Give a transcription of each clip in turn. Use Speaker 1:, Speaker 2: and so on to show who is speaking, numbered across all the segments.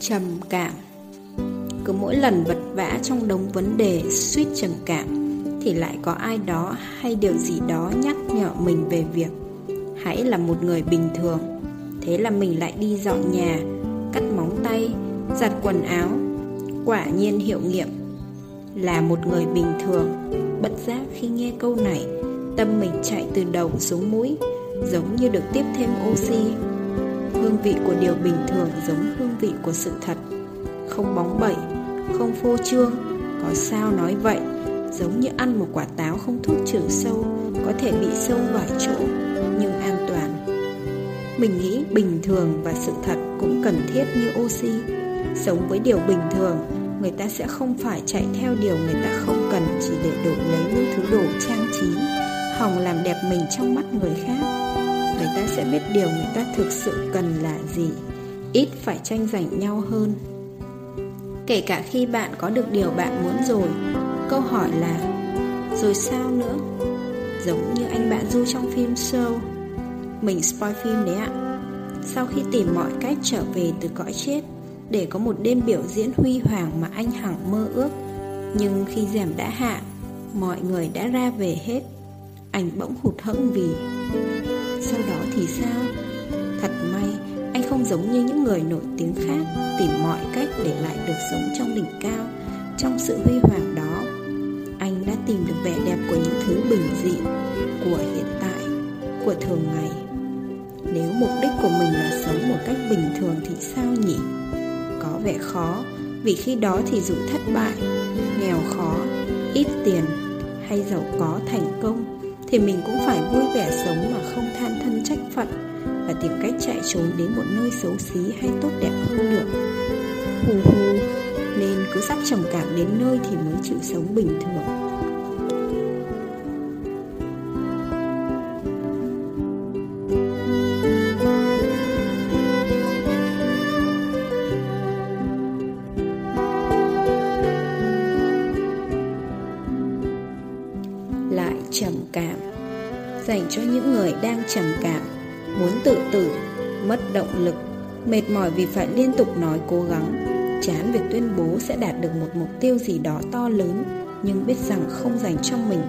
Speaker 1: Trầm cảm. Cứ mỗi lần vật vã trong đống vấn đề suýt trầm cảm, Thì lại có ai đó hay điều gì đó nhắc nhở mình về việc Hãy là một người bình thường. Thế là mình lại đi dọn nhà, Cắt móng tay, Giặt quần áo, Quả nhiên hiệu nghiệm Là một người bình thường. Bất giác khi nghe câu này, Tâm mình chạy từ đầu xuống mũi, Giống như được tiếp thêm oxy. Hương vị của điều bình thường giống hương vị của sự thật. Không bóng bẩy, không phô trương Có sao nói vậy Giống như ăn một quả táo không thuốc trừ sâu Có thể bị sâu vài chỗ Nhưng an toàn. Mình nghĩ bình thường và sự thật cũng cần thiết như oxy. Sống với điều bình thường Người ta sẽ không phải chạy theo điều người ta không cần Chỉ để đổi lấy những thứ đồ trang trí Hòng làm đẹp mình trong mắt người khác người ta sẽ biết điều người ta thực sự cần là gì. Ít phải tranh giành nhau hơn. Kể cả khi bạn có được điều bạn muốn rồi, câu hỏi là, rồi sao nữa? Giống như anh bạn du trong phim show. Mình spoil phim đấy ạ. Sau khi tìm mọi cách trở về từ cõi chết để có một đêm biểu diễn huy hoàng mà anh hằng mơ ước, nhưng khi rèm đã hạ, mọi người đã ra về hết. Anh bỗng hụt hẫng vì sau đó thì sao? Thật may, anh không giống như những người nổi tiếng khác tìm mọi cách để lại được sống trong đỉnh cao, trong sự huy hoàng đó. Anh đã tìm được vẻ đẹp của những thứ bình dị, của hiện tại, của thường ngày. Nếu mục đích của mình là sống một cách bình thường thì sao nhỉ? Có vẻ khó, vì khi đó thì dù thất bại, nghèo khó, ít tiền hay giàu có thành công thì mình cũng phải vui vẻ sống mà không than thân trách phận và tìm cách chạy trốn đến một nơi xấu xí hay tốt đẹp hơn được. Hù hù, nên cứ sắp trầm cảm đến nơi thì mới chịu sống bình thường. Dành cho những người đang trầm cảm, muốn tự tử, mất động lực, mệt mỏi vì phải liên tục nói cố gắng, chán việc tuyên bố sẽ đạt được một mục tiêu gì đó to lớn, nhưng biết rằng không dành cho mình,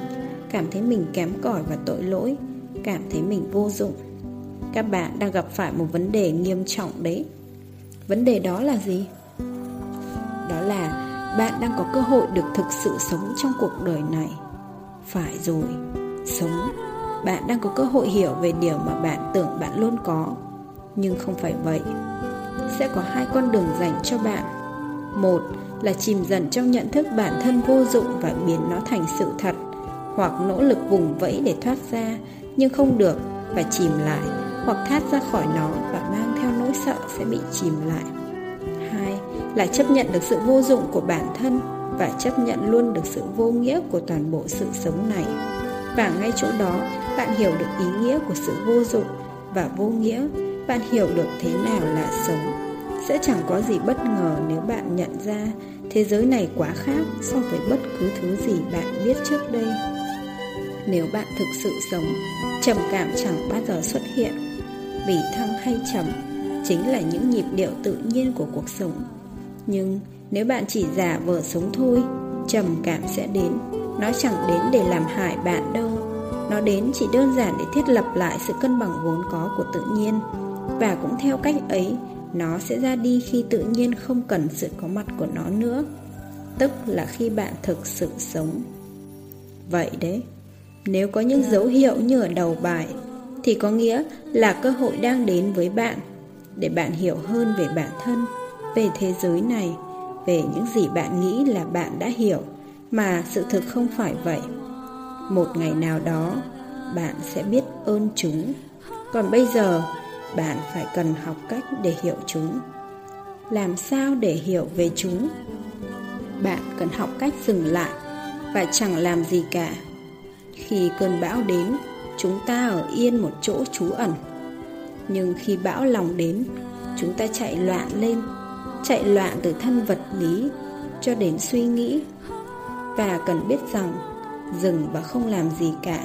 Speaker 1: cảm thấy mình kém cỏi và tội lỗi, cảm thấy mình vô dụng. Các bạn đang gặp phải một vấn đề nghiêm trọng đấy. Vấn đề đó là gì? Đó là bạn đang có cơ hội được thực sự sống trong cuộc đời này. Phải rồi, sống bạn đang có cơ hội hiểu về điều mà bạn tưởng bạn luôn có. Nhưng không phải vậy. Sẽ có hai con đường dành cho bạn. Một là chìm dần trong nhận thức bản thân vô dụng và biến nó thành sự thật, hoặc nỗ lực vùng vẫy để thoát ra, nhưng không được, và chìm lại, hoặc thoát ra khỏi nó và mang theo nỗi sợ sẽ bị chìm lại. Hai là chấp nhận được sự vô dụng của bản thân và chấp nhận luôn được sự vô nghĩa của toàn bộ sự sống này và ngay chỗ đó, bạn hiểu được ý nghĩa của sự vô dụng và vô nghĩa. Bạn hiểu được thế nào là sống. Sẽ chẳng có gì bất ngờ nếu bạn nhận ra thế giới này quá khác so với bất cứ thứ gì bạn biết trước đây. Nếu bạn thực sự sống, trầm cảm chẳng bao giờ xuất hiện. Vì thăng hay trầm chính là những nhịp điệu tự nhiên của cuộc sống. Nhưng nếu bạn chỉ giả vờ sống thôi, trầm cảm sẽ đến nó chẳng đến để làm hại bạn đâu. Nó đến chỉ đơn giản để thiết lập lại sự cân bằng vốn có của tự nhiên. Và cũng theo cách ấy, Nó sẽ ra đi khi tự nhiên không cần sự có mặt của nó nữa. Tức là khi bạn thực sự sống. Vậy đấy. Nếu có những dấu hiệu như ở đầu bài, Thì có nghĩa là cơ hội đang đến với bạn. Để bạn hiểu hơn về bản thân, Về thế giới này, Về những gì bạn nghĩ là bạn đã hiểu. Mà sự thực không phải vậy. Một ngày nào đó, bạn sẽ biết ơn chúng. Còn bây giờ, bạn phải cần học cách để hiểu chúng. Làm sao để hiểu về chúng? Bạn cần học cách dừng lại và chẳng làm gì cả. Khi cơn bão đến, chúng ta ở yên một chỗ trú ẩn. Nhưng khi bão lòng đến, chúng ta chạy loạn lên, chạy loạn từ thân vật lý cho đến suy nghĩ và cần biết rằng dừng và không làm gì cả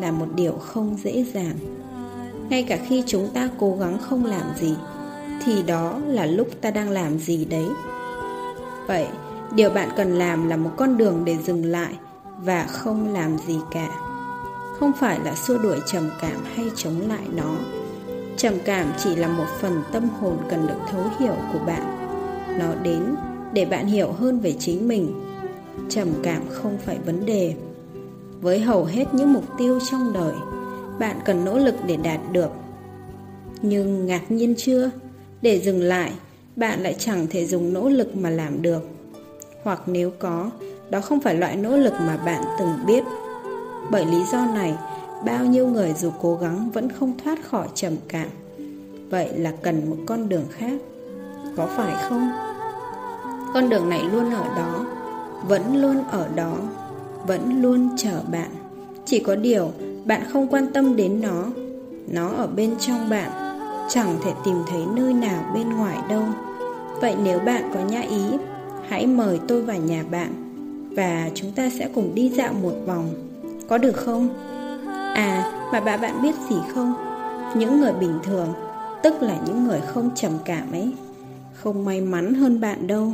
Speaker 1: là một điều không dễ dàng ngay cả khi chúng ta cố gắng không làm gì thì đó là lúc ta đang làm gì đấy. Vậy, điều bạn cần làm là một con đường để dừng lại và không làm gì cả. Không phải là xua đuổi trầm cảm hay chống lại nó. Trầm cảm chỉ là một phần tâm hồn cần được thấu hiểu của bạn. Nó đến để bạn hiểu hơn về chính mình. Trầm cảm không phải vấn đề. Với hầu hết những mục tiêu trong đời, bạn cần nỗ lực để đạt được. Nhưng ngạc nhiên chưa? Để dừng lại, bạn lại chẳng thể dùng nỗ lực mà làm được. Hoặc nếu có, đó không phải loại nỗ lực mà bạn từng biết. Bởi lý do này, bao nhiêu người dù cố gắng vẫn không thoát khỏi trầm cảm. Vậy là cần một con đường khác. Có phải không? Con đường này luôn ở đó, vẫn luôn ở đó, vẫn luôn chờ bạn. Chỉ có điều bạn không quan tâm đến nó. Nó ở bên trong bạn, chẳng thể tìm thấy nơi nào bên ngoài đâu. Vậy nếu bạn có nhã ý, hãy mời tôi vào nhà bạn và chúng ta sẽ cùng đi dạo một vòng. Có được không? À, mà bà bạn biết gì không? Những người bình thường, tức là những người không trầm cảm ấy, không may mắn hơn bạn đâu.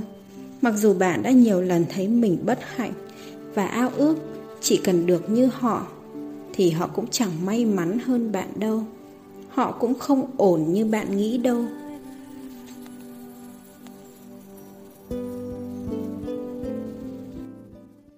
Speaker 1: Mặc dù bạn đã nhiều lần thấy mình bất hạnh và ao ước chỉ cần được như họ, thì họ cũng chẳng may mắn hơn bạn đâu. Họ cũng không ổn như bạn nghĩ đâu.